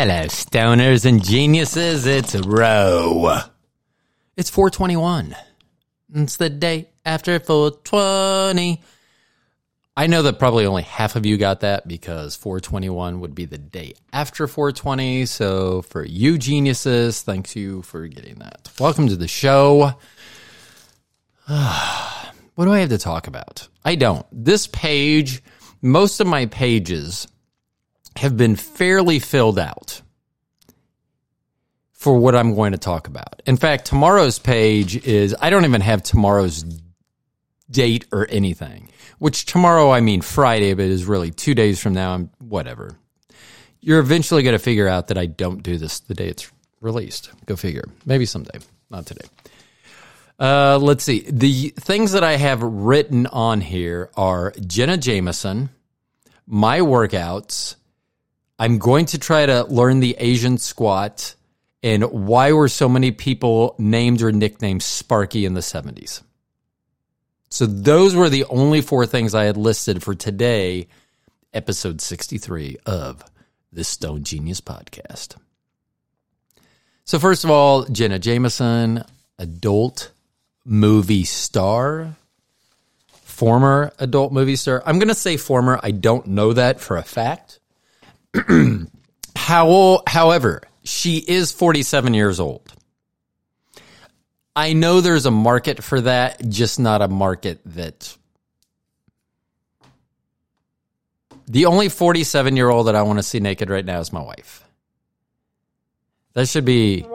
Hello, stoners and geniuses. It's Row. It's 421. It's the day after 420. I know that probably only half of you got that because 421 would be the day after 420. So for you geniuses, thanks you for getting that. Welcome to the show. what do I have to talk about? I don't. This page, most of my pages have been fairly filled out for what I'm going to talk about. In fact, tomorrow's page is, I don't even have tomorrow's date or anything, which tomorrow, I mean Friday, but is really two days from now. I'm whatever. You're eventually going to figure out that I don't do this the day it's released. Go figure. Maybe someday, not today. Uh, let's see. The things that I have written on here are Jenna Jameson, my workouts, I'm going to try to learn the Asian squat and why were so many people named or nicknamed Sparky in the 70s. So those were the only four things I had listed for today, episode 63 of the Stoned Genius podcast. So first of all, Jenna Jameson, adult movie star, former adult movie star. I'm going to say former. I don't know that for a fact. How, however, she is 47 years old. I know there's a market for that, just not a market that. The only 47 year old that I want to see naked right now is my wife. That should be.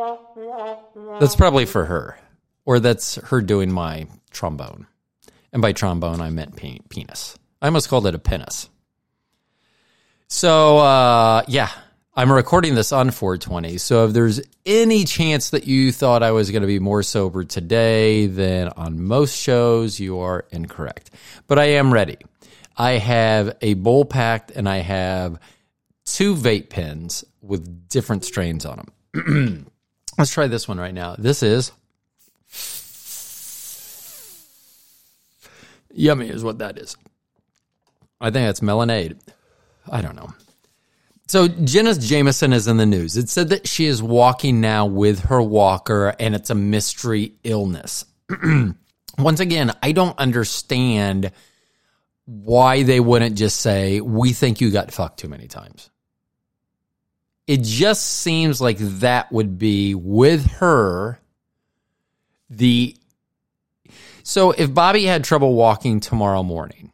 That's probably for her. Or that's her doing my trombone. And by trombone, I meant penis. I almost called it a penis. So, uh, yeah, I'm recording this on 420. So, if there's any chance that you thought I was going to be more sober today than on most shows, you are incorrect. But I am ready. I have a bowl packed and I have two vape pens with different strains on them. Let's try this one right now. This is yummy, is what that is. I think that's melonade. I don't know. So Jenna Jameson is in the news. It said that she is walking now with her walker and it's a mystery illness. Once again, I don't understand why they wouldn't just say, We think you got fucked too many times. It just seems like that would be with her the. So if Bobby had trouble walking tomorrow morning,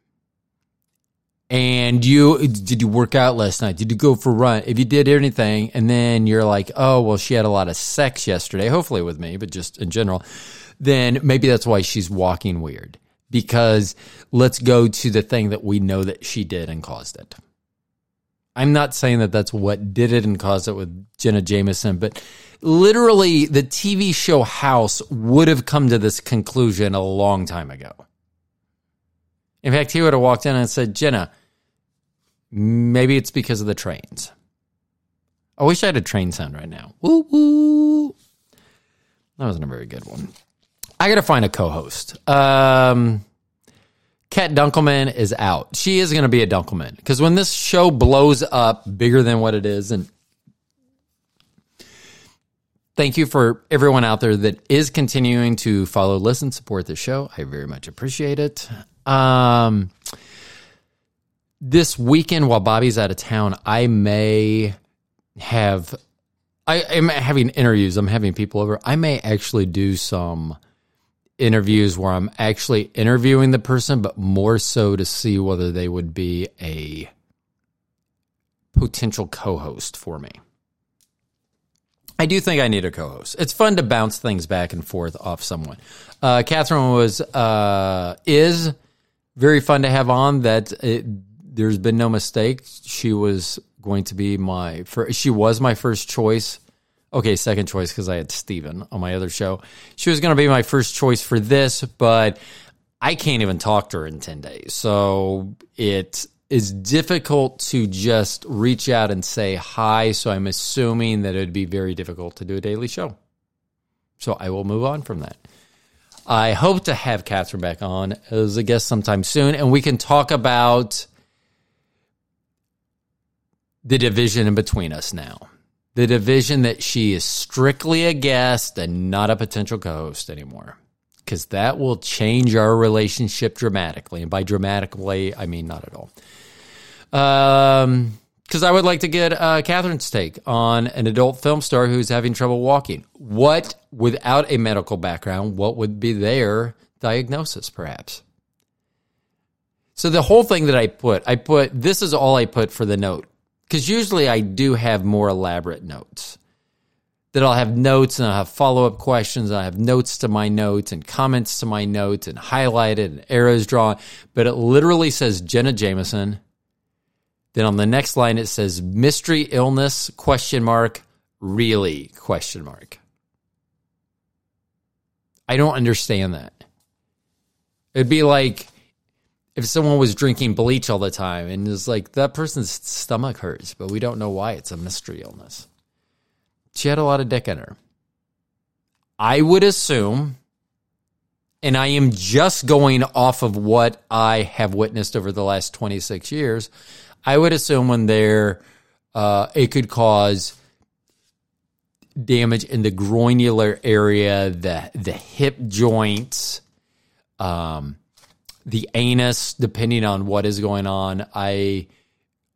and you did you work out last night? Did you go for a run? If you did anything and then you're like oh well she had a lot of sex yesterday hopefully with me but just in general then maybe that's why she's walking weird. Because let's go to the thing that we know that she did and caused it. I'm not saying that that's what did it and caused it with jenna jameson but literally the tv show house would have come to this conclusion a long time ago. In fact, he would have walked in and said, Jenna, Maybe it's because of the trains. I wish I had a train sound right now. Woo woo. That wasn't a very good one. I got to find a co-host. Um, Kat Dunkleman is out. She is going to be a Dunkleman because when this show blows up bigger than what it is, and thank you for everyone out there that is continuing to follow, listen, support the show. I very much appreciate it. Um, this weekend while Bobby's out of town, I may have I am having interviews. I'm having people over. I may actually do some interviews where I'm actually interviewing the person, but more so to see whether they would be a potential co-host for me. I do think I need a co-host. It's fun to bounce things back and forth off someone. Uh, Catherine was uh, is very fun to have on. That it, there's been no mistake. She was going to be my first, she was my first choice. Okay, second choice because I had Steven on my other show. She was going to be my first choice for this, but I can't even talk to her in 10 days. So it is difficult to just reach out and say hi. So I'm assuming that it would be very difficult to do a daily show. So I will move on from that. I hope to have Catherine back on as a guest sometime soon, and we can talk about the division in between us now. the division that she is strictly a guest and not a potential co-host anymore because that will change our relationship dramatically and by dramatically i mean not at all um because I would like to get uh, Catherine's take on an adult film star who's having trouble walking. What, without a medical background, what would be their diagnosis, perhaps? So the whole thing that I put, I put, this is all I put for the note. Because usually I do have more elaborate notes. That I'll have notes and I'll have follow up questions. I have notes to my notes and comments to my notes and highlighted and arrows drawn. But it literally says Jenna Jameson then on the next line it says mystery illness question mark really question mark. I don't understand that. It'd be like if someone was drinking bleach all the time and it's like that person's stomach hurts, but we don't know why it's a mystery illness. She had a lot of dick in her. I would assume, and I am just going off of what I have witnessed over the last 26 years, I would assume when they're, uh, it could cause damage in the groinular area, the the hip joints, um, the anus, depending on what is going on. I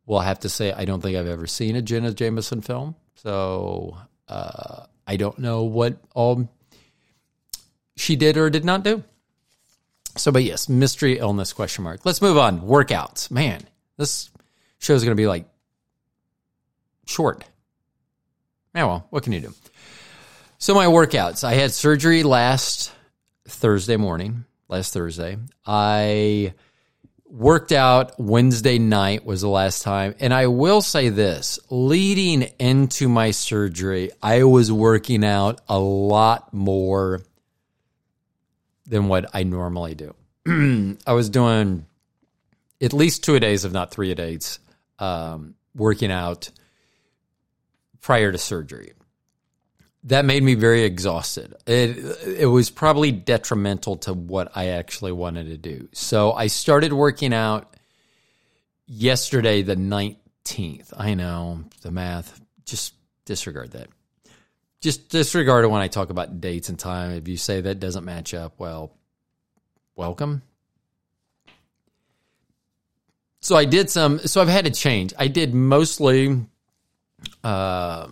will have to say I don't think I've ever seen a Jenna Jameson film, so uh, I don't know what all she did or did not do. So, but yes, mystery illness question mark. Let's move on. Workouts, man. This show is going to be like short. Yeah, well, what can you do? So my workouts. I had surgery last Thursday morning, last Thursday. I worked out Wednesday night was the last time. And I will say this, leading into my surgery, I was working out a lot more than what I normally do. I was doing at least two a days, if not three a days, um, working out prior to surgery. That made me very exhausted. It it was probably detrimental to what I actually wanted to do. So I started working out yesterday, the nineteenth. I know the math. Just disregard that. Just disregard it when I talk about dates and time. If you say that doesn't match up, well, welcome so I did some. So I've had to change. I did mostly. Uh,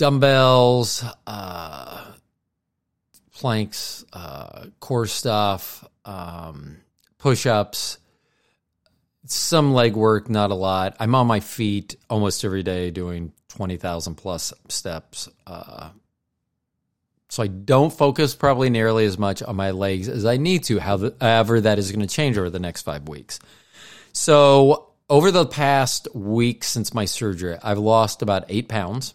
dumbbells, uh, planks, uh, core stuff, um, push ups, some leg work, not a lot. I'm on my feet almost every day doing 20,000 plus steps. Uh, so I don't focus probably nearly as much on my legs as I need to. However, that is going to change over the next five weeks. So over the past week since my surgery, I've lost about eight pounds,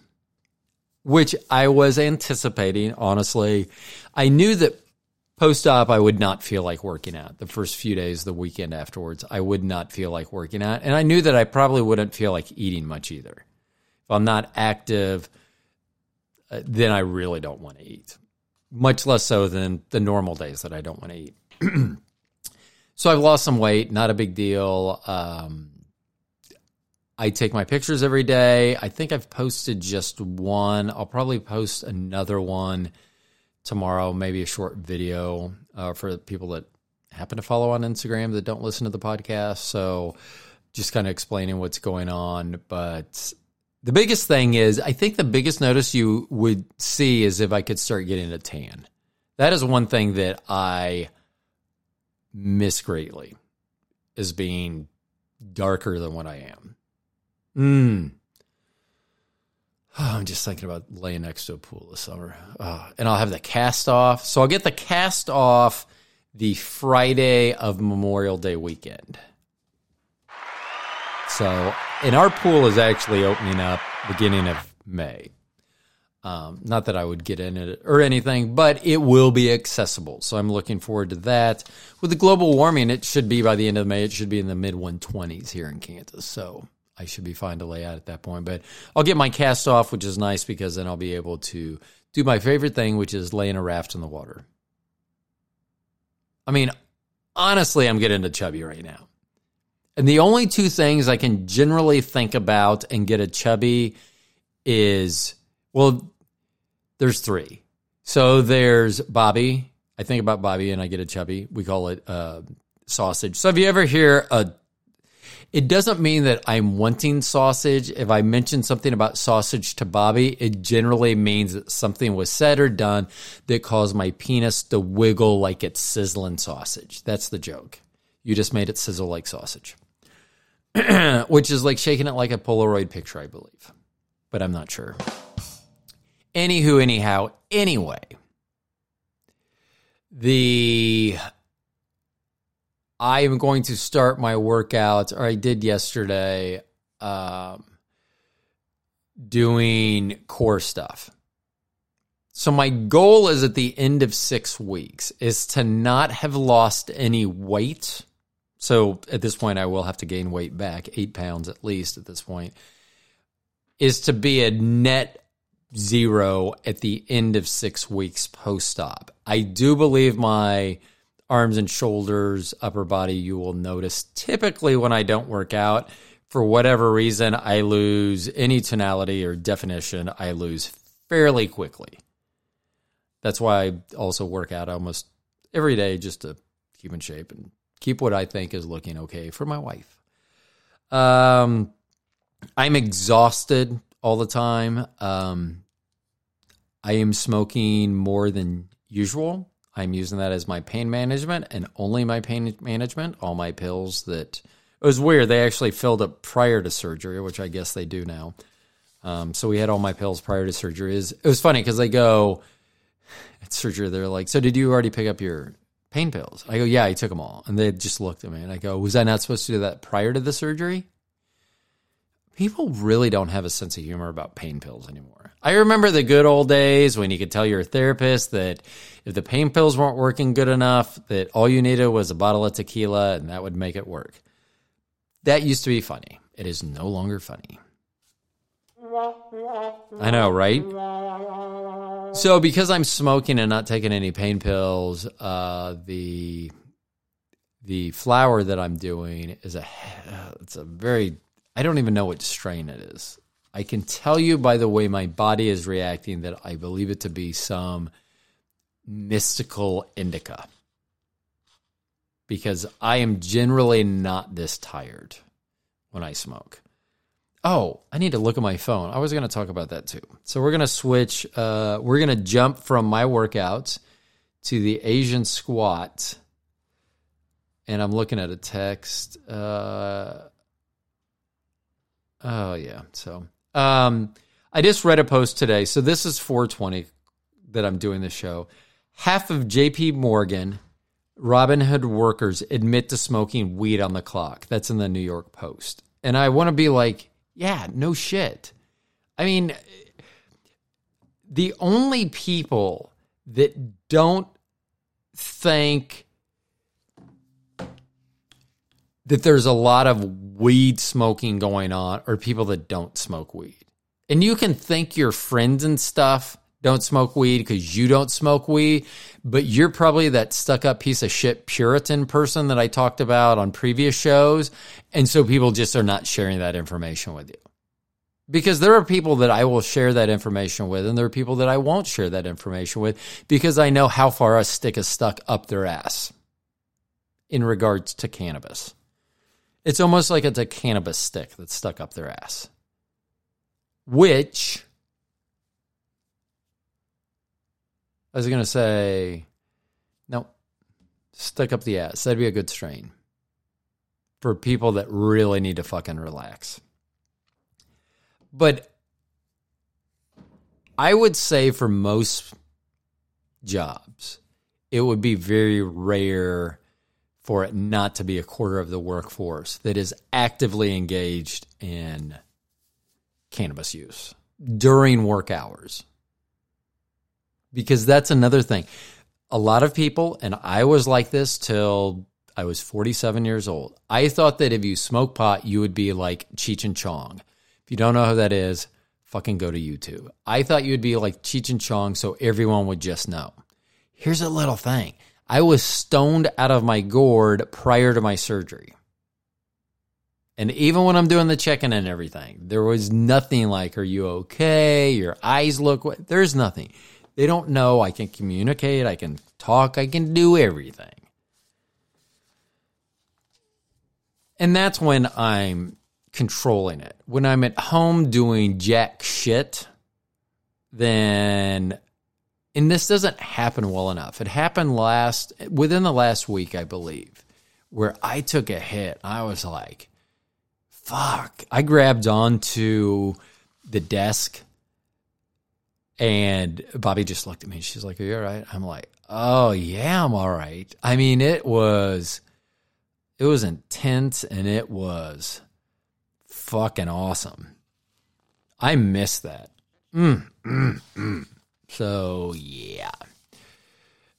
which I was anticipating. Honestly, I knew that post op I would not feel like working out. The first few days, the weekend afterwards, I would not feel like working out, and I knew that I probably wouldn't feel like eating much either. If I'm not active uh, then I really don't want to eat. Much less so than the normal days that I don't want to eat. so I've lost some weight, not a big deal. Um, I take my pictures every day. I think I've posted just one. I'll probably post another one tomorrow, maybe a short video uh, for people that happen to follow on Instagram that don't listen to the podcast. So just kind of explaining what's going on. But the biggest thing is, I think the biggest notice you would see is if I could start getting a tan. That is one thing that I miss greatly, is being darker than what I am. Mm. Oh, I'm just thinking about laying next to a pool this summer. Oh, and I'll have the cast off. So I'll get the cast off the Friday of Memorial Day weekend. So, and our pool is actually opening up beginning of May. Um, not that I would get in it or anything, but it will be accessible. So I'm looking forward to that. With the global warming, it should be by the end of May, it should be in the mid 120s here in Kansas. So I should be fine to lay out at that point. But I'll get my cast off, which is nice because then I'll be able to do my favorite thing, which is lay in a raft in the water. I mean, honestly, I'm getting to chubby right now. And the only two things I can generally think about and get a chubby is well, there's three. So there's Bobby. I think about Bobby and I get a chubby. We call it uh, sausage. So if you ever hear a it doesn't mean that I'm wanting sausage. If I mention something about sausage to Bobby, it generally means that something was said or done that caused my penis to wiggle like it's sizzling sausage. That's the joke. You just made it sizzle like sausage, which is like shaking it like a Polaroid picture, I believe. But I'm not sure. Anywho, anyhow, anyway, the I am going to start my workouts, or I did yesterday, um, doing core stuff. So my goal is at the end of six weeks is to not have lost any weight. So at this point, I will have to gain weight back, eight pounds at least at this point, is to be a net zero at the end of six weeks post op. I do believe my arms and shoulders, upper body, you will notice typically when I don't work out, for whatever reason, I lose any tonality or definition, I lose fairly quickly. That's why I also work out almost every day just to keep in shape and keep what I think is looking okay for my wife. Um, I'm exhausted all the time. Um, I am smoking more than usual. I'm using that as my pain management and only my pain management. All my pills that it was weird. They actually filled up prior to surgery, which I guess they do now. Um, so we had all my pills prior to surgery. Is It was funny because they go at surgery. They're like, "So did you already pick up your pain pills?" I go, "Yeah, I took them all." And they just looked at me and I go, "Was I not supposed to do that prior to the surgery?" People really don't have a sense of humor about pain pills anymore. I remember the good old days when you could tell your therapist that if the pain pills weren't working good enough, that all you needed was a bottle of tequila and that would make it work. That used to be funny. It is no longer funny. I know, right? So, because I'm smoking and not taking any pain pills, uh, the the flower that I'm doing is a it's a very I don't even know what strain it is. I can tell you by the way my body is reacting that I believe it to be some mystical indica. Because I am generally not this tired when I smoke. Oh, I need to look at my phone. I was going to talk about that too. So we're going to switch. Uh, we're going to jump from my workouts to the Asian squat. And I'm looking at a text. Uh, oh, yeah. So um, I just read a post today. So this is 420 that I'm doing the show. Half of JP Morgan Robinhood workers admit to smoking weed on the clock. That's in the New York Post. And I want to be like, yeah, no shit. I mean, the only people that don't think that there's a lot of weed smoking going on are people that don't smoke weed. And you can think your friends and stuff don't smoke weed because you don't smoke weed, but you're probably that stuck up piece of shit Puritan person that I talked about on previous shows. And so people just are not sharing that information with you. Because there are people that I will share that information with, and there are people that I won't share that information with because I know how far a stick is stuck up their ass in regards to cannabis. It's almost like it's a cannabis stick that's stuck up their ass, which I was to say, no, stick up the ass. That'd be a good strain for people that really need to fucking relax. But I would say for most jobs, it would be very rare for it not to be a quarter of the workforce that is actively engaged in cannabis use during work hours because that's another thing. A lot of people, and I was like this till I was 47 years old. I thought that if you smoke pot, you would be like Cheech and Chong. If you don't know who that is, fucking go to YouTube. I thought you'd be like Cheech and Chong so everyone would just know. Here's a little thing I was stoned out of my gourd prior to my surgery. And even when I'm doing the checking and everything, there was nothing like, Are you okay? Your eyes look, there's nothing. They don't know I can communicate, I can talk, I can do everything. And that's when I'm controlling it. When I'm at home doing jack shit, then and this doesn't happen well enough. It happened last within the last week, I believe, where I took a hit. I was like, fuck. I grabbed onto the desk and Bobby just looked at me. She's like, Are you all right? I'm like, Oh yeah, I'm all right. I mean, it was it was intense and it was fucking awesome. I miss that. Mm, mm, mm. So yeah.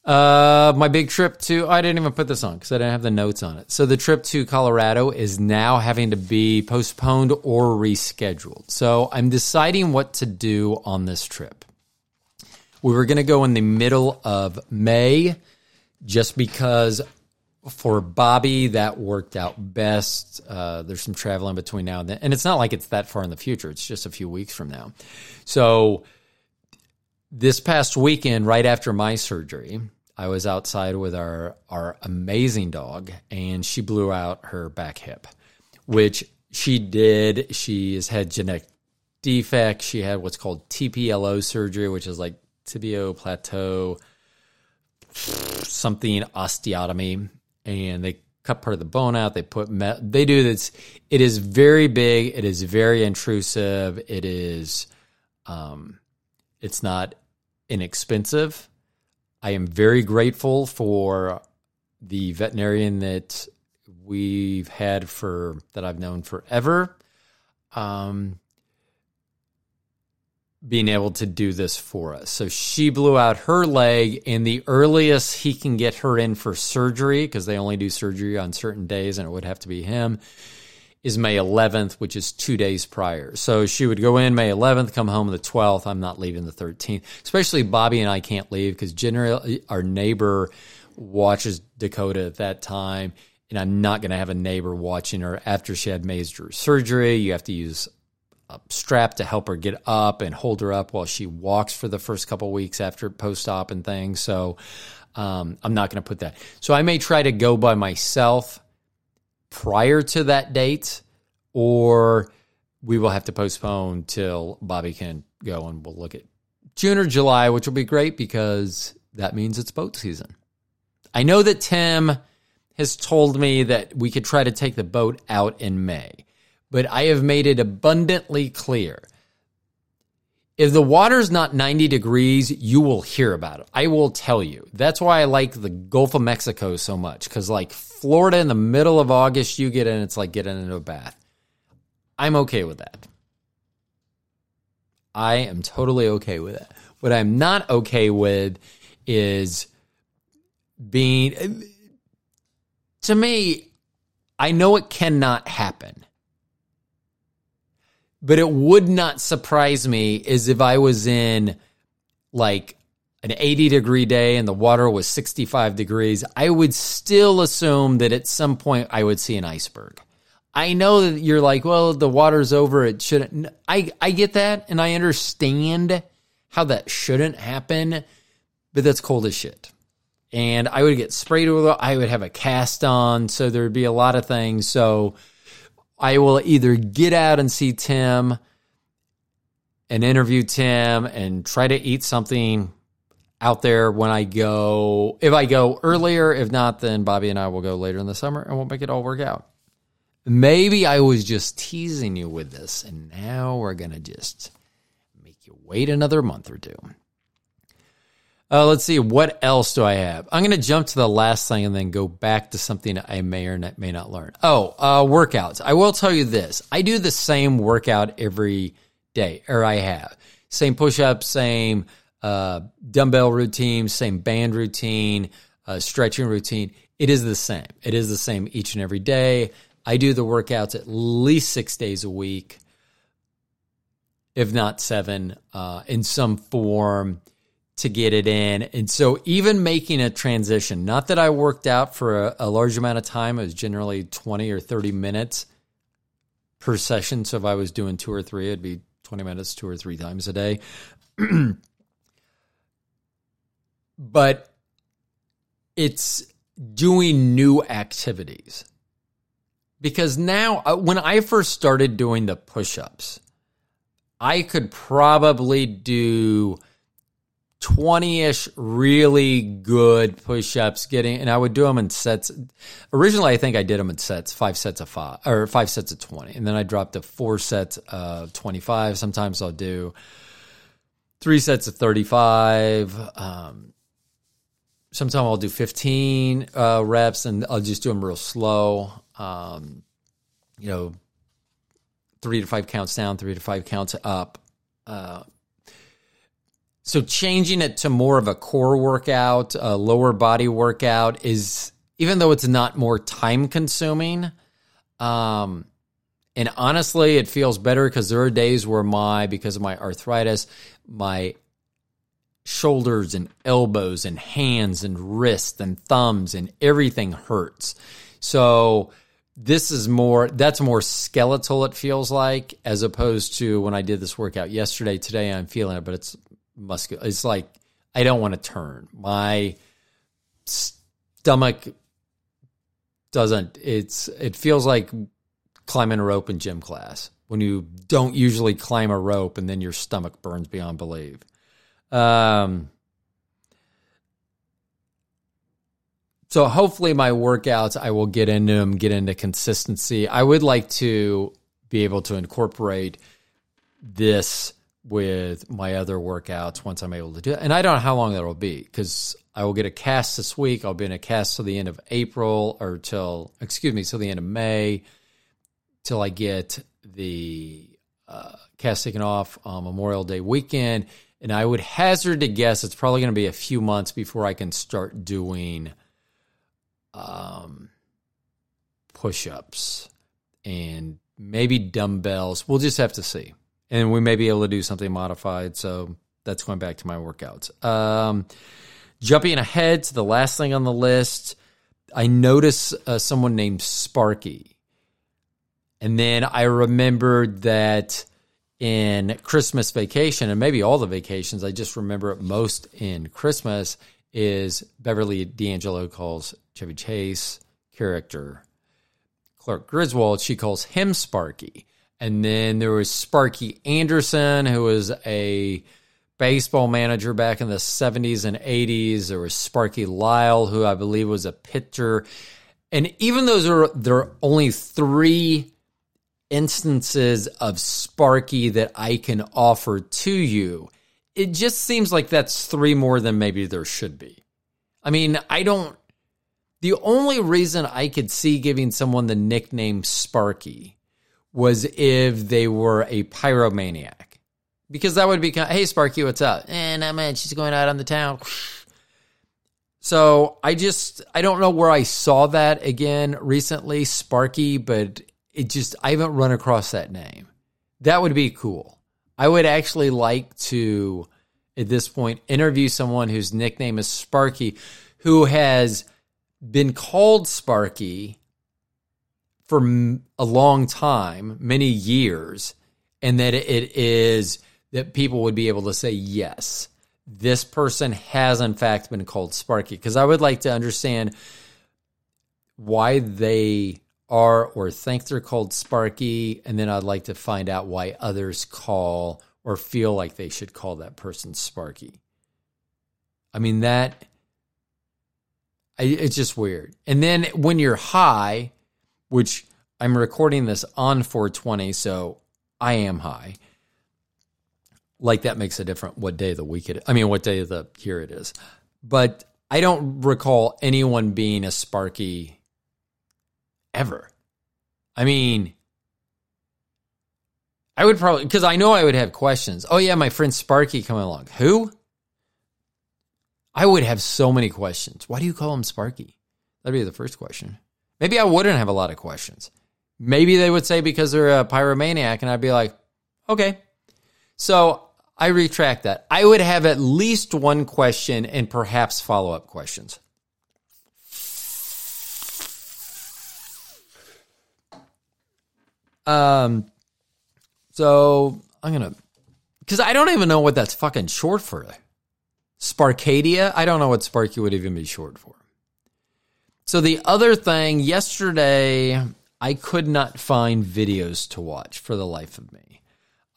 Uh, my big trip to I didn't even put this on because I didn't have the notes on it. So the trip to Colorado is now having to be postponed or rescheduled. So I'm deciding what to do on this trip. We were going to go in the middle of May, just because for Bobby that worked out best. Uh, there's some traveling between now and then, and it's not like it's that far in the future. It's just a few weeks from now. So this past weekend, right after my surgery, I was outside with our our amazing dog, and she blew out her back hip, which she did. She has had genetic defects. She had what's called TPLO surgery, which is like tibial plateau something osteotomy, and they cut part of the bone out. They put me- they do this. It is very big. It is very intrusive. It is, um, it's not inexpensive I am very grateful for the veterinarian that we've had for that I've known forever. Um, being able to do this for us. So she blew out her leg, and the earliest he can get her in for surgery, because they only do surgery on certain days, and it would have to be him, is May 11th, which is two days prior. So she would go in May 11th, come home the 12th. I'm not leaving the 13th. Especially Bobby and I can't leave because generally our neighbor watches Dakota at that time. And I'm not going to have a neighbor watching her after she had major surgery. You have to use strap to help her get up and hold her up while she walks for the first couple weeks after post op and things. So um, I'm not going to put that. So I may try to go by myself prior to that date, or we will have to postpone till Bobby can go and we'll look at June or July, which will be great because that means it's boat season. I know that Tim has told me that we could try to take the boat out in May, but I have made it abundantly clear if the water's not 90 degrees, you will hear about it. I will tell you. That's why I like the Gulf of Mexico so much. Cause like Florida in the middle of August, you get in, it's like getting into a bath. I'm okay with that. I am totally okay with it. What I'm not okay with is being, to me, I know it cannot happen but it would not surprise me is if I was in like an 80 degree day and the water was 65 degrees. I would still assume that at some point I would see an iceberg. I know that you're like, well, the water's over. It shouldn't. I, I get that and I understand how that shouldn't happen, but that's cold as shit. And I would get sprayed with it. I would have a cast on. So there would be a lot of things. So, I will either get out and see Tim and interview Tim and try to eat something out there when I go. If I go earlier, if not, then Bobby and I will go later in the summer and we'll make it all work out. Maybe I was just teasing you with this, and now we're going to just make you wait another month or two. Uh, let's see, what else do I have? I'm going to jump to the last thing and then go back to something I may or may not learn. Oh, uh, workouts. I will tell you this I do the same workout every day, or I have. Same push ups, same uh, dumbbell routine, same band routine, uh, stretching routine. It is the same. It is the same each and every day. I do the workouts at least six days a week, if not seven, uh, in some form to get it in. And so even making a transition, not that I worked out for a, a, large amount of time, it was generally 20 or 30 minutes per session. So if I was doing two or three, it'd be 20 minutes two or three times a day. but it's doing new activities. Because now, uh, when I first started doing the push ups, I could probably do 20 ish really good push ups, getting, and I would do them in sets. Originally, I think I did them in sets, five sets of five, or five sets of 20. And then I dropped to four sets of 25. Sometimes I'll do three sets of 35. Um, sometimes I'll do 15 uh, reps and I'll just do them real slow. Um, you know, three to five counts down, three to five counts up. Uh, so changing it to more of a core workout, a lower body workout is, even though it's not more time consuming, um, and honestly, it feels better because there are days where my, because of my arthritis, my shoulders and elbows and hands and wrists and thumbs and everything hurts. So this is more that's more skeletal it feels like as opposed to when I did this workout yesterday. Today I'm feeling it, but it's muscular. It's like I don't want to turn. My stomach doesn't it's it feels like climbing a rope in gym class when you don't usually climb a rope and then your stomach burns beyond belief. Um, so hopefully my workouts, I will get into them, get into consistency. I would like to be able to incorporate this with my other workouts once I'm able to do it. And I don't know how long that'll be because I will get a cast this week. I'll be in a cast till the end of April or till, excuse me, till the end of May, till I get the uh, cast taken off on Memorial Day weekend. And I would hazard to guess it's probably going to be a few months before I can start doing um, push ups and maybe dumbbells. We'll just have to see. And we may be able to do something modified. So that's going back to my workouts. Um, jumping ahead to the last thing on the list, I notice uh, someone named Sparky. And then I remembered that in Christmas vacation, and maybe all the vacations, I just remember it most in Christmas, is Beverly D'Angelo calls Chevy Chase character Clark Griswold, she calls him Sparky. And then there was Sparky Anderson, who was a baseball manager back in the 70s and 80s. There was Sparky Lyle, who I believe was a pitcher. And even those are there are only three instances of Sparky that I can offer to you, it just seems like that's three more than maybe there should be. I mean, I don't. The only reason I could see giving someone the nickname Sparky was if they were a pyromaniac. Because that would be hey, Sparky, what's up? And eh, man, she's going out on the town. So I just, I don't know where I saw that again recently, Sparky, but it just I haven't run across that name. That would be cool. I would actually like to at this point interview someone whose nickname is Sparky who has been called Sparky for a long time, many years, and that it is that people would be able to say yes, this person has in fact been called Sparky because I would like to understand why they are or think they're called Sparky, and then I'd like to find out why others call or feel like they should call that person Sparky. I mean that it's just weird. And then when you're high, which I'm recording this on 420, so I am high. Like that makes a difference what day of the week it. I mean, what day of the year it is. But I don't recall anyone being a Sparky ever. I mean, I would probably because I know I would have questions. Oh yeah, my friend Sparky coming along. Who? I would have so many questions. Why do you call him Sparky? That'd be the first question. Maybe I wouldn't have a lot of questions. Maybe they would say because they're a pyromaniac, and I'd be like, okay. So I retract that. I would have at least one question and perhaps follow up questions. Um, so I'm gonna because I don't even know what that's fucking short for. Sparkadia. I don't know what Sparky would even be short for. So the other thing, yesterday I could not find videos to watch for the life of me.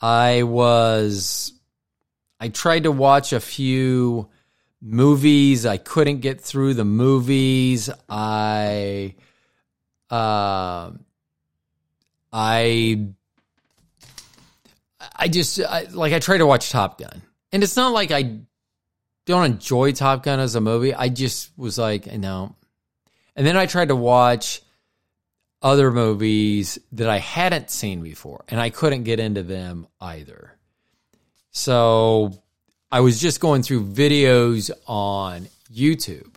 I was I tried to watch a few movies. I couldn't get through the movies. I uh, I I just I, like I tried to watch Top Gun. And it's not like I don't enjoy Top Gun as a movie. I just was like, no. And then I tried to watch other movies that I hadn't seen before, and I couldn't get into them either. So I was just going through videos on YouTube.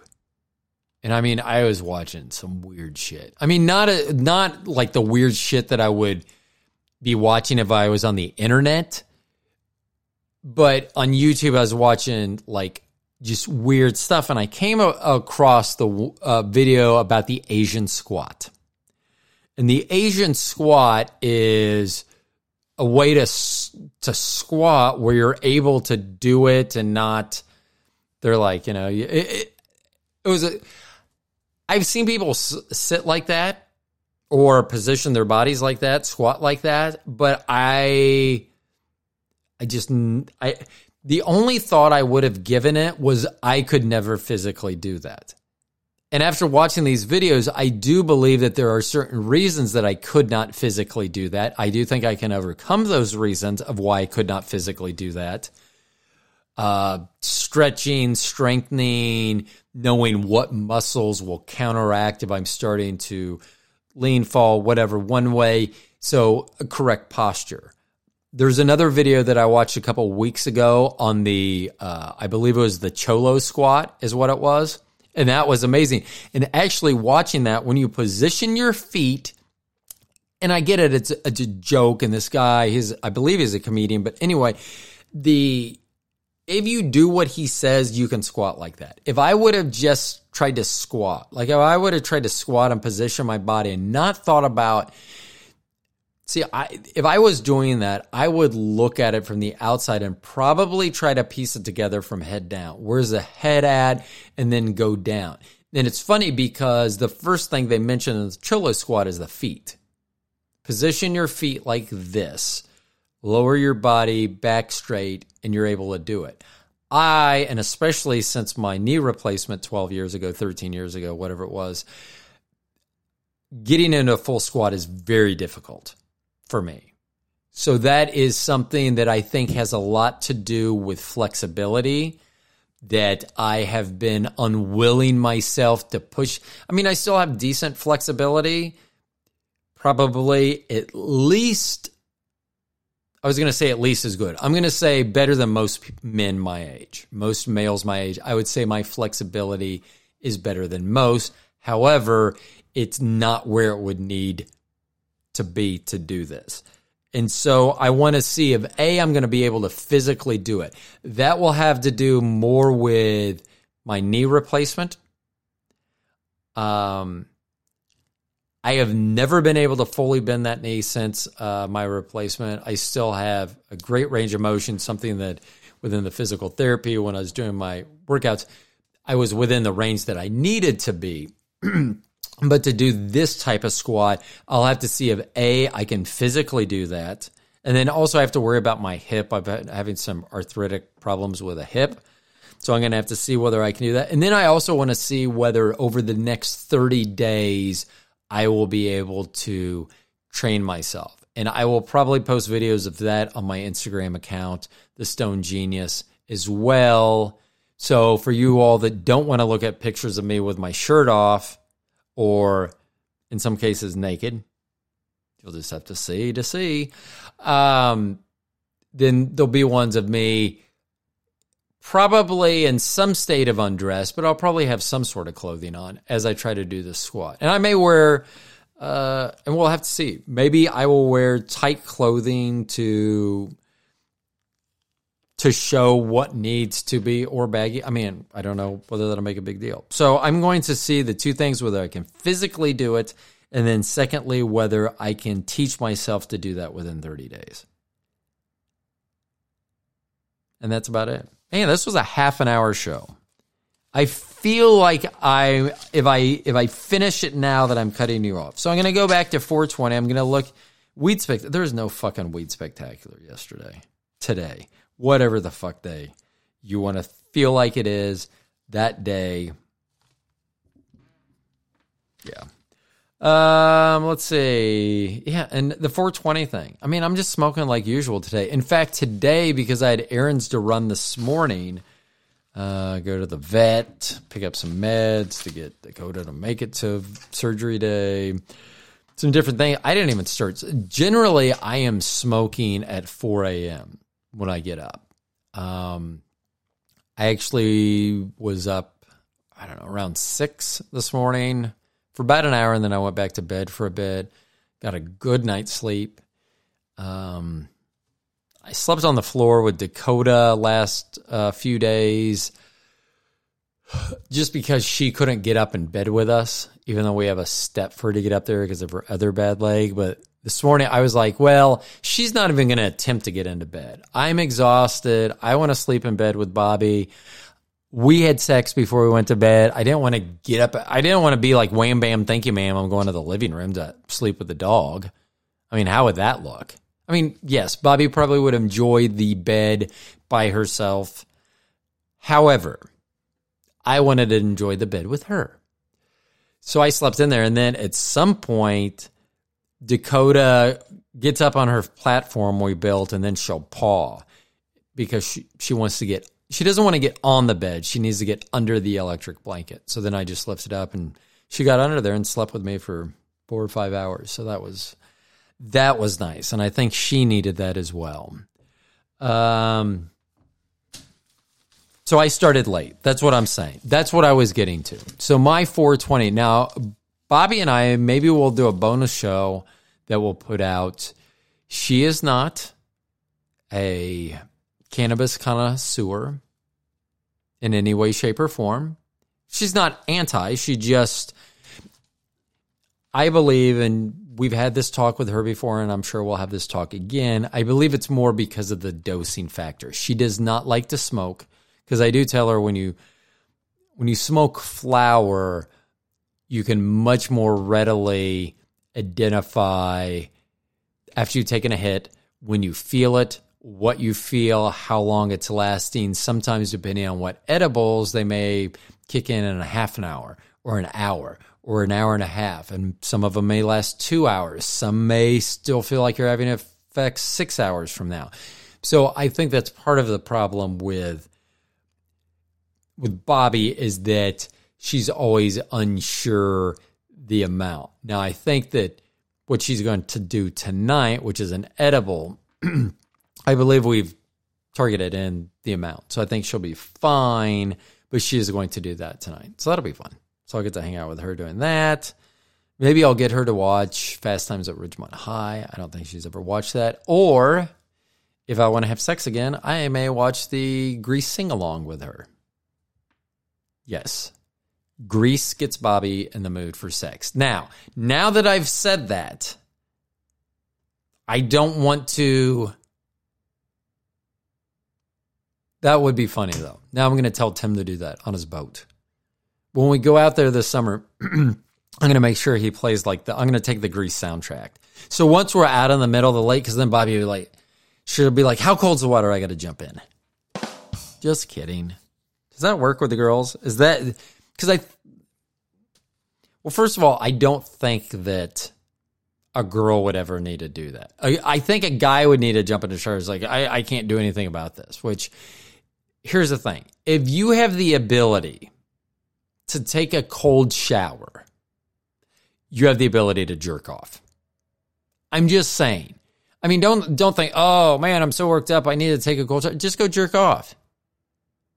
And I mean, I was watching some weird shit. I mean, not a, not like the weird shit that I would be watching if I was on the internet, but on YouTube I was watching like just weird stuff, and I came a- across the uh, video about the Asian squat. And the Asian squat is a way to to squat where you're able to do it and not. They're like you know it, it, it was a. I've seen people sit like that or position their bodies like that, squat like that, but I I just I the only thought I would have given it was I could never physically do that. And after watching these videos, I do believe that there are certain reasons that I could not physically do that. I do think I can overcome those reasons of why I could not physically do that. Uh, stretching, strengthening, knowing what muscles will counteract if I'm starting to lean, fall, whatever, one way. So, a correct posture. There's another video that I watched a couple weeks ago on the, uh, I believe it was the Cholo squat, is what it was and that was amazing. And actually watching that, when you position your feet, and I get it, it's a, it's a joke. And this guy, his, I believe he's a comedian, but anyway, the, if you do what he says, you can squat like that. If I would have just tried to squat, like if I would have tried to squat and position my body and not thought about See, I, if I was doing that, I would look at it from the outside and probably try to piece it together from head down. Where's the head at? And then go down. And it's funny because the first thing they mention in the Cholo squat is the feet. Position your feet like this, lower your body back straight, and you're able to do it. I, and especially since my knee replacement 12 years ago, 13 years ago, whatever it was, getting into a full squat is very difficult for me. So that is something that I think has a lot to do with flexibility that I have been unwilling myself to push. I mean, I still have decent flexibility, probably at least, I was going to say at least as good. I'm going to say better than most men my age, most males my age. I would say my flexibility is better than most. However, it's not where it would need to be to do this. And so I want to see if A, I'm going to be able to physically do it. That will have to do more with my knee replacement. Um, I have never been able to fully bend that knee since uh, my replacement. I still have a great range of motion, something that within the physical therapy, when I was doing my workouts, I was within the range that I needed to be. But to do this type of squat, I'll have to see if A, I can physically do that. And then also I have to worry about my hip. I've been having some arthritic problems with a hip. So I'm going to have to see whether I can do that. And then I also want to see whether over the next 30 days, I will be able to train myself. And I will probably post videos of that on my Instagram account, The Stoned Genius, as well. So for you all that don't want to look at pictures of me with my shirt off, or in some cases naked. You'll just have to see to see. Um, then there'll be ones of me probably in some state of undress, but I'll probably have some sort of clothing on as I try to do this squat. And I may wear, uh, and we'll have to see. Maybe I will wear tight clothing to to show what needs to be or baggy. I mean, I don't know whether that'll make a big deal. So I'm going to see the two things whether I can physically do it And then, secondly, whether I can teach myself to do that within 30 days. And that's about it. Man, this was a half an hour show. I feel like I if I if I finish it now that I'm cutting you off. So I'm going to go back to 420. I'm going to look weed spec. There's no fucking weed spectacular yesterday, today, whatever the fuck day you want to feel like it is that day. Yeah. Um, let's see. Yeah, and the 420 thing. I mean, I'm just smoking like usual today. In fact, today because I had errands to run this morning, uh, go to the vet, pick up some meds to get Dakota to make it to surgery day. Some different thing. I didn't even start. Generally, I am smoking at 4 a.m. when I get up. Um, I actually was up, I don't know, around six this morning for about an hour, and then I went back to bed for a bit. Got a good night's sleep. Um, I slept on the floor with Dakota last uh, few days just because she couldn't get up in bed with us, even though we have a step for her to get up there because of her other bad leg. But this morning I was like, well, she's not even going to attempt to get into bed. I'm exhausted. I want to sleep in bed with Bobby. We had sex before we went to bed. I didn't want to get up. I didn't want to be like, wham, bam, thank you, ma'am. I'm going to the living room to sleep with the dog. I mean, how would that look? I mean, yes, Bobby probably would enjoy the bed by herself. However, I wanted to enjoy the bed with her. So I slept in there. And then at some point, Dakota gets up on her platform we built and then she'll paw because she, she wants to get, she doesn't want to get on the bed. She needs to get under the electric blanket. So then I just lifted up and she got under there and slept with me for four or five hours. So that was that was nice, and I think she needed that as well. Um, so I started late. That's what I'm saying. That's what I was getting to. So my 420. Now, Bobby and I maybe we'll do a bonus show that we'll put out. She is not a cannabis connoisseur in any way, shape, or form. She's not anti. She just, I believe, and we've had this talk with her before, and I'm sure we'll have this talk again. I believe it's more because of the dosing factor. She does not like to smoke because I do tell her when you when you smoke flower, you can much more readily identify after you've taken a hit when you feel it, what you feel, how long it's lasting. Sometimes, depending on what edibles, they may kick in in a half an hour or an hour or an hour and a half. And some of them may last two hours. Some may still feel like you're having effects six hours from now. So I think that's part of the problem with with Bobby is that she's always unsure the amount. Now I think that what she's going to do tonight, which is an edible, I believe we've targeted in the amount. So I think she'll be fine, but she is going to do that tonight. So that'll be fun. So I'll get to hang out with her doing that. Maybe I'll get her to watch Fast Times at Ridgemont High. I don't think she's ever watched that. Or if I want to have sex again, I may watch the Grease sing along with her. Yes. Grease gets Bobby in the mood for sex. Now, now that I've said that, I don't want to. That would be funny though. Now I'm going to tell Tim to do that on his boat when we go out there this summer, I'm going to make sure he plays like the, I'm going to take the Grease soundtrack. So once we're out in the middle of the lake, because then Bobby will be like, she'll be like, how cold's the water? I got to jump in. Just kidding. Does that work with the girls? Is that, because I, well, first of all, I don't think that a girl would ever need to do that. I, I think a guy would need to jump into showers. Like, I, I can't do anything about this, which here's the thing. If you have the ability to take a cold shower, you have the ability to jerk off. I'm just saying. I mean, don't don't think, oh man, I'm so worked up, I need to take a cold shower. Just go jerk off.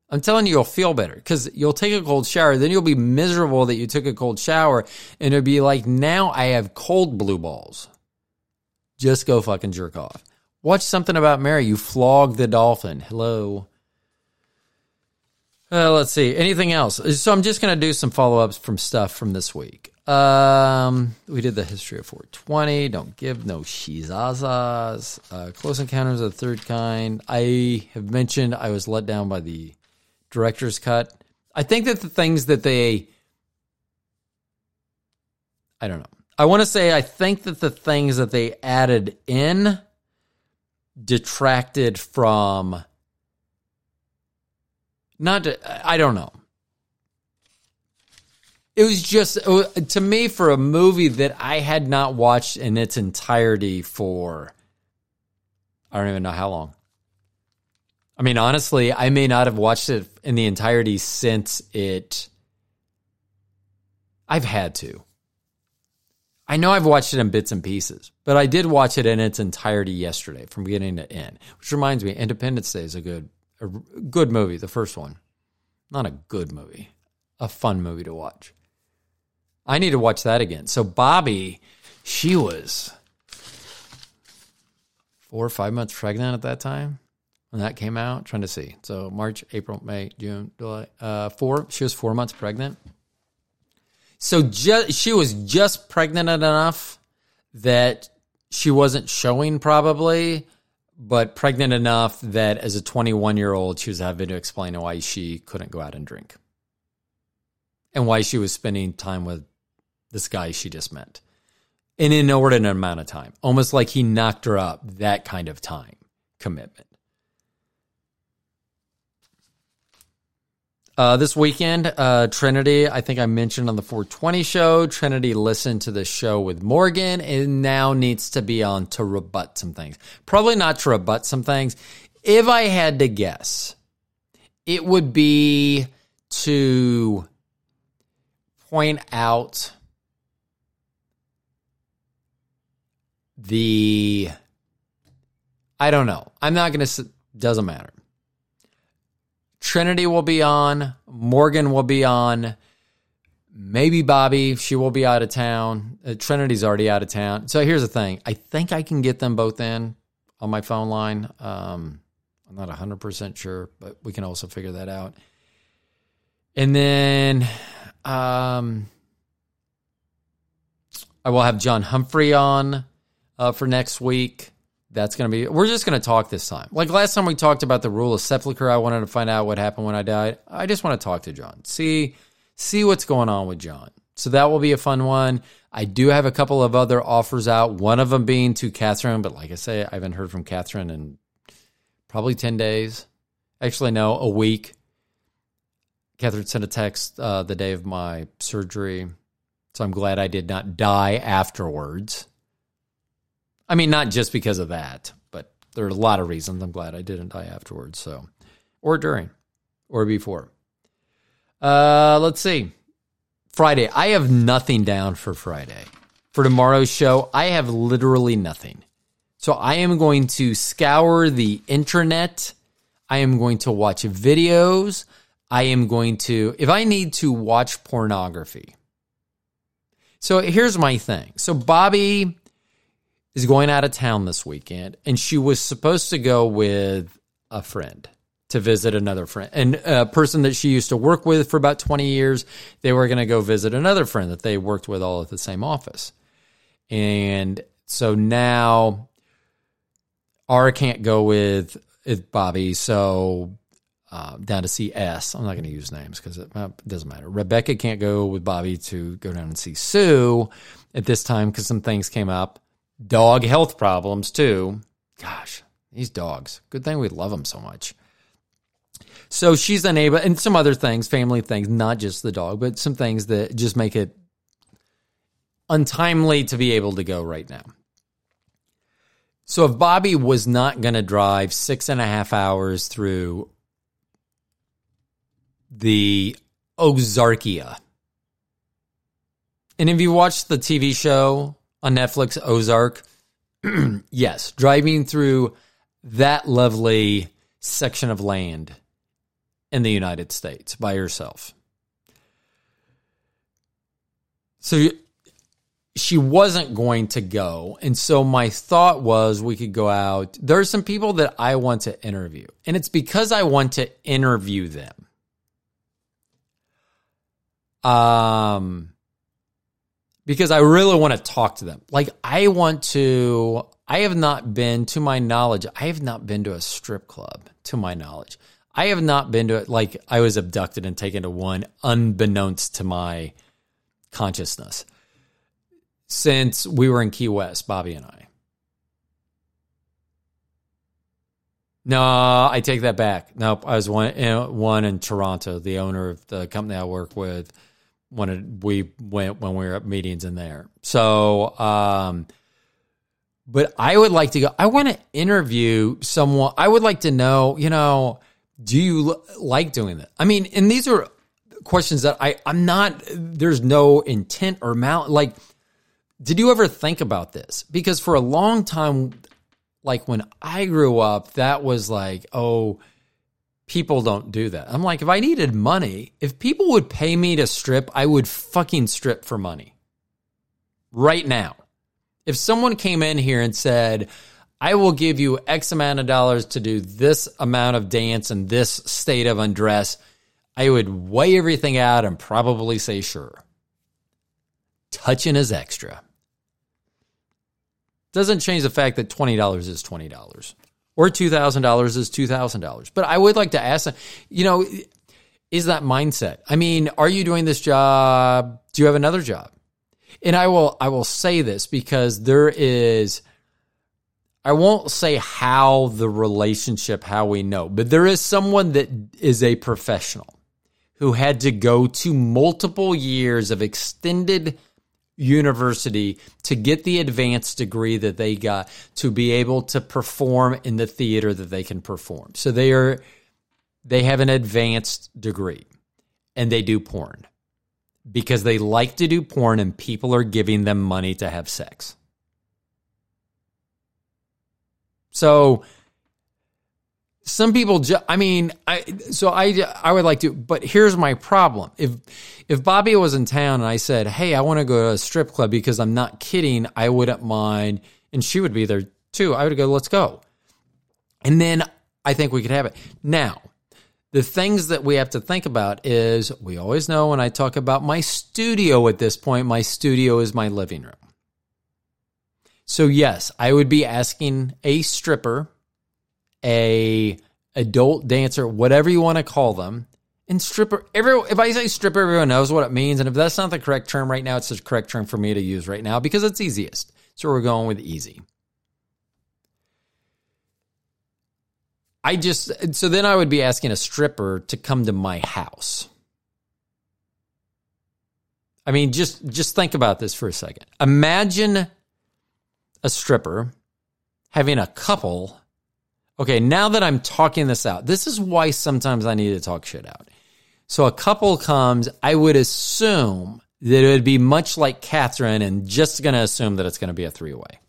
I'm telling you, you'll feel better because you'll take a cold shower, then you'll be miserable that you took a cold shower, and it'll be like, now I have cold blue balls. Just go fucking jerk off. Watch something about Mary. You flog the dolphin. Hello. Uh, let's see. Anything else? So I'm just going to do some follow ups from stuff from this week. Um, we did the history of 420. Don't give no shizazas. Uh, Close Encounters of the Third Kind. I have mentioned I was let down by the director's cut. I think that the things that they, I don't know. I want to say I think that the things that they added in detracted from. Not, I don't know it was just to me for a movie that I had not watched in its entirety for I don't even know how long. I mean, honestly, I may not have watched it in the entirety since it. I've had to. I know I've watched it in bits and pieces, but I did watch it in its entirety yesterday, from beginning to end. Which reminds me, Independence Day is a good, a good movie. The first one, not a good movie, a fun movie to watch. I need to watch that again. So Bobby, she was four or five months pregnant at that time when that came out. trying to see. So March, April, May, June, July. Uh, four. She was four months pregnant. So she was just pregnant enough that she wasn't showing probably, but pregnant enough that as a 21 year old, she was having to explain why she couldn't go out and drink and why she was spending time with this guy she just met an inordinate amount of time, almost like he knocked her up that kind of time commitment. Uh, this weekend, uh, Trinity, I think I mentioned on the 420 show, Trinity listened to the show with Morgan and now needs to be on to rebut some things. Probably not to rebut some things. If I had to guess, it would be to point out the I don't know. I'm not going to doesn't matter. Trinity will be on, Morgan will be on, maybe Bobby, she will be out of town. Uh, Trinity's already out of town. So here's the thing. I think I can get them both in on my phone line. Um, I'm not 100% sure, but we can also figure that out. And then um, I will have John Humphrey on uh, for next week. That's going to be, we're just going to talk this time. Like last time we talked about the rule of sepulcher, I wanted to find out what happened when I died. I just want to talk to John, see, see what's going on with John. So that will be a fun one. I do have a couple of other offers out, one of them being to Catherine, but like I say, I haven't heard from Catherine in probably 10 days. Actually, no, a week. Catherine sent a text uh, the day of my surgery. So I'm glad I did not die afterwards. I mean, not just because of that, but there are a lot of reasons. I'm glad I didn't die afterwards. So, or during, or before. Uh, let's see. Friday. I have nothing down for Friday. For tomorrow's show, I have literally nothing. So I am going to scour the internet. I am going to watch videos. I am going to, if I need to watch pornography. So here's my thing. So Bobby is going out of town this weekend, and she was supposed to go with a friend to visit another friend and a person that she used to work with for about 20 years. They were going to go visit another friend that they worked with all at the same office. And so now R can't go with, with Bobby. So uh, down to see S. I'm not going to use names because it, it, doesn't matter. Rebecca can't go with Bobby to go down and see Sue at this time because some things came up dog health problems too. Gosh, these dogs. Good thing we love them so much. So she's unable, and some other things, family things, not just the dog, but some things that just make it untimely to be able to go right now. So if Bobby was not going to drive six and a half hours through the Ozarkia, and if you watch the TV show on Netflix, Ozark. yes, driving through that lovely section of land in the United States by yourself. So she wasn't going to go. And so my thought was we could go out. There are some people that I want to interview, and it's because I want to interview them. Um, because I really want to talk to them. Like I want to I have not been to my knowledge, I have not been to a strip club to my knowledge. I have not been to it like I was abducted and taken to one unbeknownst to my consciousness since we were in Key West, Bobby and I. No, I take that back. Nope, I was one eh, one in Toronto. The owner of the company I work with wanted we went when we were at meetings in there. So, um, but I would like to go. I want to interview someone. I would like to know. You know, do you like doing that? I mean, and these are questions that I I'm not. There's no intent or mal. Like, did you ever think about this? Because for a long time, like when I grew up, that was like, oh, people don't do that. I'm like, if I needed money, if people would pay me to strip, I would fucking strip for money right now. If someone came in here and said, I will give you X amount of dollars to do this amount of dance and this state of undress, I would weigh everything out and probably say sure. Touching is extra. Doesn't change the fact that $20 is $20 or $2,000 is $2,000. But I would like to ask, you know, is that mindset? I mean, are you doing this job? Do you have another job? And I will, I will say this because there is, I won't say how the relationship, how we know, but there is someone that is a professional who had to go to multiple years of extended university to get the advanced degree that they got to be able to perform in the theater that they can perform. So they are they have an advanced degree and they do porn because they like to do porn and people are giving them money to have sex. So some people ju- i mean i so i i would like to but here's my problem. If if bobby was in town and i said hey i want to go to a strip club because i'm not kidding i wouldn't mind and she would be there too i would go let's go. And then i think we could have it. Now the things that we have to think about is we always know when i talk about my studio at this point my studio is my living room. So yes i would be asking a stripper a adult dancer, whatever you want to call them. And stripper, every, if I say stripper, everyone knows what it means. And if that's not the correct term right now, it's the correct term for me to use right now because it's easiest. So we're going with easy. I just, so then I would be asking a stripper to come to my house. I mean, just, just think about this for a second. Imagine a stripper having a couple Okay, now that I'm talking this out, this is why sometimes I need to talk shit out. So a couple comes, I would assume that it would be much like Catherine and just going to assume that it's going to be a three way.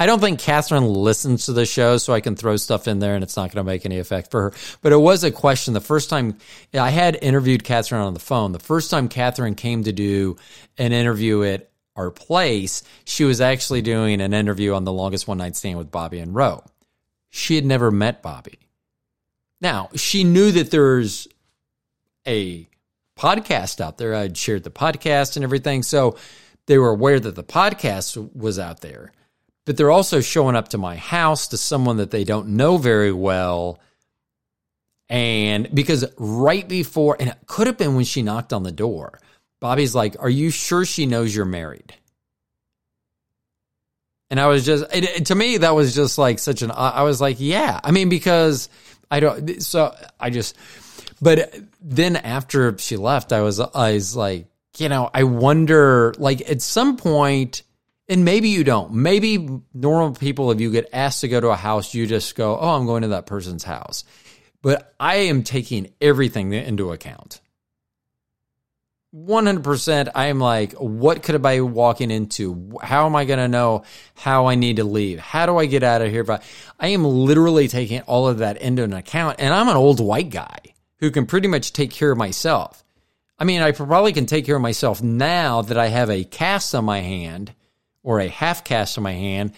I don't think Catherine listens to the show, so I can throw stuff in there and it's not going to make any effect for her. But it was a question the first time I had interviewed Catherine on the phone. The first time Catherine came to do an interview at our place, she was actually doing an interview on the longest one night stand with Bobby and Roe. She had never met Bobby. Now, she knew that there's a podcast out there. I'd shared the podcast and everything. So they were aware that the podcast was out there. But they're also showing up to my house to someone that they don't know very well. And because right before, and it could have been when she knocked on the door, Bobby's like, Are you sure she knows you're married? And I was just, it, it, to me, that was just like such an, I was like, yeah. I mean, because I don't, so I just, but then after she left, I was, I was like, you know, I wonder, like at some point, and maybe you don't, maybe normal people, if you get asked to go to a house, you just go, oh, I'm going to that person's house. But I am taking everything into account. 100% I am like, what could I be walking into? How am I going to know how I need to leave? How do I get out of here? But I am literally taking all of that into an account. And I'm an old white guy who can pretty much take care of myself. I mean, I probably can take care of myself now that I have a cast on my hand or a half cast on my hand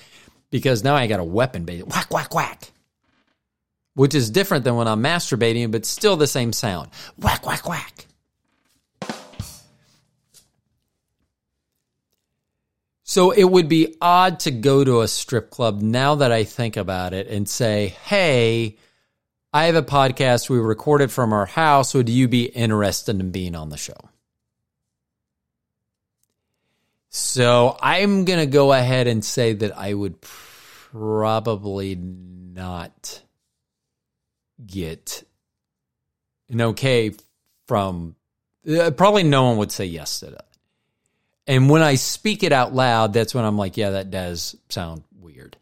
because now I got a weapon, baby. Whack, whack, whack. Which is different than when I'm masturbating, but still the same sound. Whack, whack, whack. So it would be odd to go to a strip club now that I think about it and say, hey, I have a podcast. We recorded from our house. Would you be interested in being on the show? So I'm going to go ahead and say that I would probably not get an okay from uh, probably no one would say yes to that. And when I speak it out loud, that's when I'm like, yeah, that does sound weird.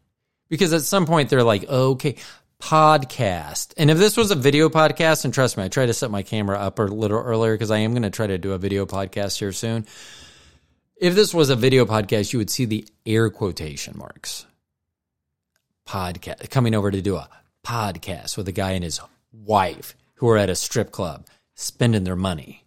Because at some point they're like, okay, podcast. And if this was a video podcast, and trust me, I tried to set my camera up a little earlier because I am going to try to do a video podcast here soon. If this was a video podcast, you would see the air quotation marks. Podcast coming over to do a podcast with a guy and his wife who are at a strip club spending their money.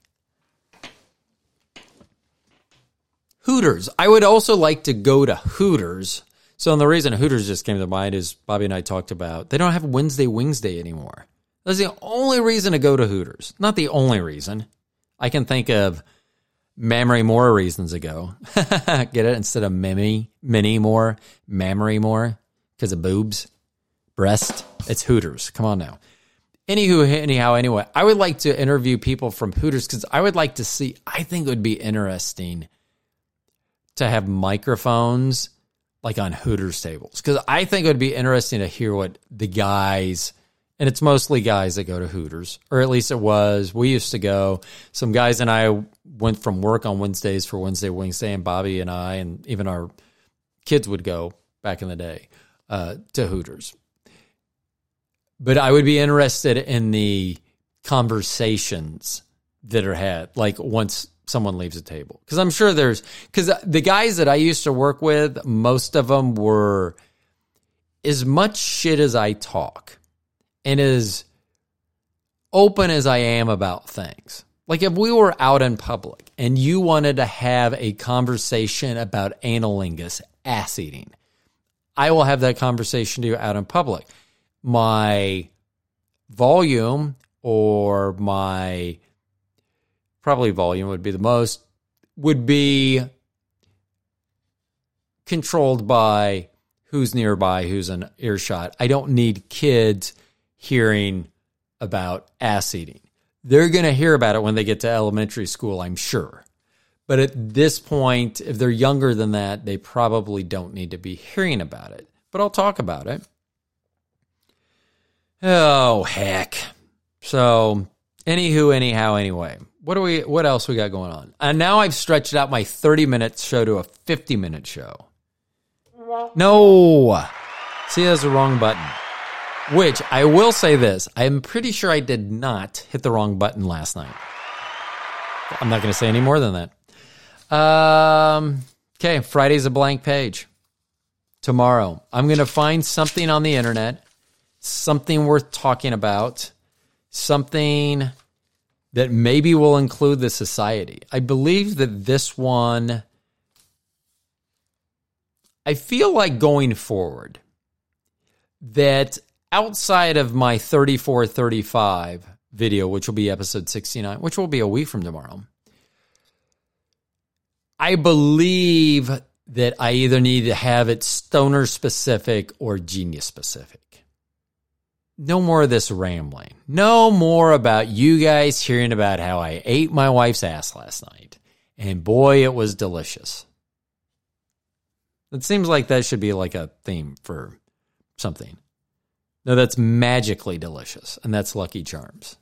Hooters. I would also like to go to Hooters. So, and the reason Hooters just came to mind is Bobby and I talked about they don't have Wednesday Wings Day anymore. That's the only reason to go to Hooters. Not the only reason. I can think of memory more reasons ago. Get it? Instead of mini, mini more, memory more because of boobs, breast. It's Hooters. Come on now. Anywho, anyhow, anyway, I would like to interview people from Hooters because I would like to see. I think it would be interesting to have microphones like on Hooters tables because I think it would be interesting to hear what the guys and it's mostly guys that go to Hooters, or at least it was. We used to go. Some guys and I went from work on Wednesdays for Wednesday Wednesday, and Bobby and I, and even our kids would go back in the day uh, to Hooters. But I would be interested in the conversations that are had, like once someone leaves a table. Because I'm sure there's, because the guys that I used to work with, most of them were as much shit as I talk and as open as I am about things. Like if we were out in public and you wanted to have a conversation about anilingus, ass eating, I will have that conversation to you out in public. My volume or my probably volume would be the most, would be controlled by who's nearby, who's an earshot. I don't need kids hearing about ass eating. They're going to hear about it when they get to elementary school, I'm sure. But at this point, if they're younger than that, they probably don't need to be hearing about it. But I'll talk about it. Oh, heck. So, anywho, anyhow, anyway, what do we what else we got going on? And now I've stretched out my 30 minute show to a 50 minute show. No. See, that's the wrong button. Which I will say this, I'm pretty sure I did not hit the wrong button last night. I'm not going to say any more than that. Um, okay, Friday's a blank page. Tomorrow, I'm going to find something on the internet, something worth talking about, something that maybe will include the society. I believe that this one, I feel like going forward, that outside of my 34 35 video, which will be episode 69, which will be a week from tomorrow, I believe that I either need to have it stoner specific or genius specific no more of this rambling. No more about you guys hearing about how I ate my wife's ass last night. And boy, it was delicious. It seems like that should be like a theme for something. No, that's magically delicious, and that's Lucky Charms.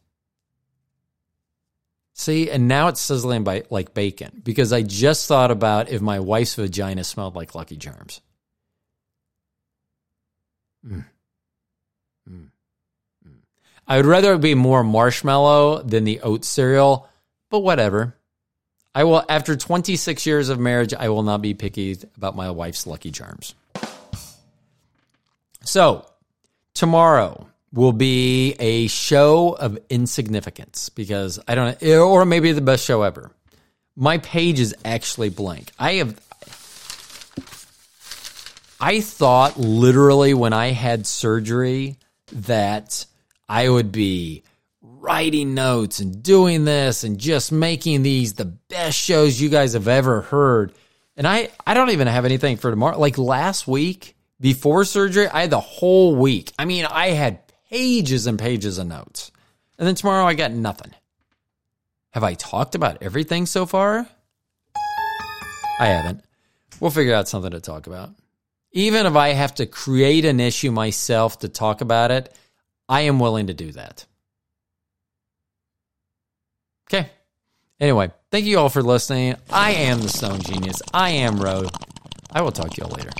See, and now it's sizzling by, like bacon because I just thought about if my wife's vagina smelled like Lucky Charms. Mm. I would rather it be more marshmallow than the oat cereal, but whatever. I will, after 26 years of marriage, I will not be picky about my wife's Lucky Charms. So, tomorrow will be a show of insignificance because I don't know, or maybe the best show ever. My page is actually blank. I have, I thought literally when I had surgery that I would be writing notes and doing this and just making these the best shows you guys have ever heard. And I, I don't even have anything for tomorrow. Like last week before surgery, I had the whole week. I mean, I had pages and pages of notes. And then tomorrow I got nothing. Have I talked about everything so far? I haven't. We'll figure out something to talk about. Even if I have to create an issue myself to talk about it, I am willing to do that. Okay. Anyway, thank you all for listening. I am the Stoned Genius. I am Ro. I will talk to you all later.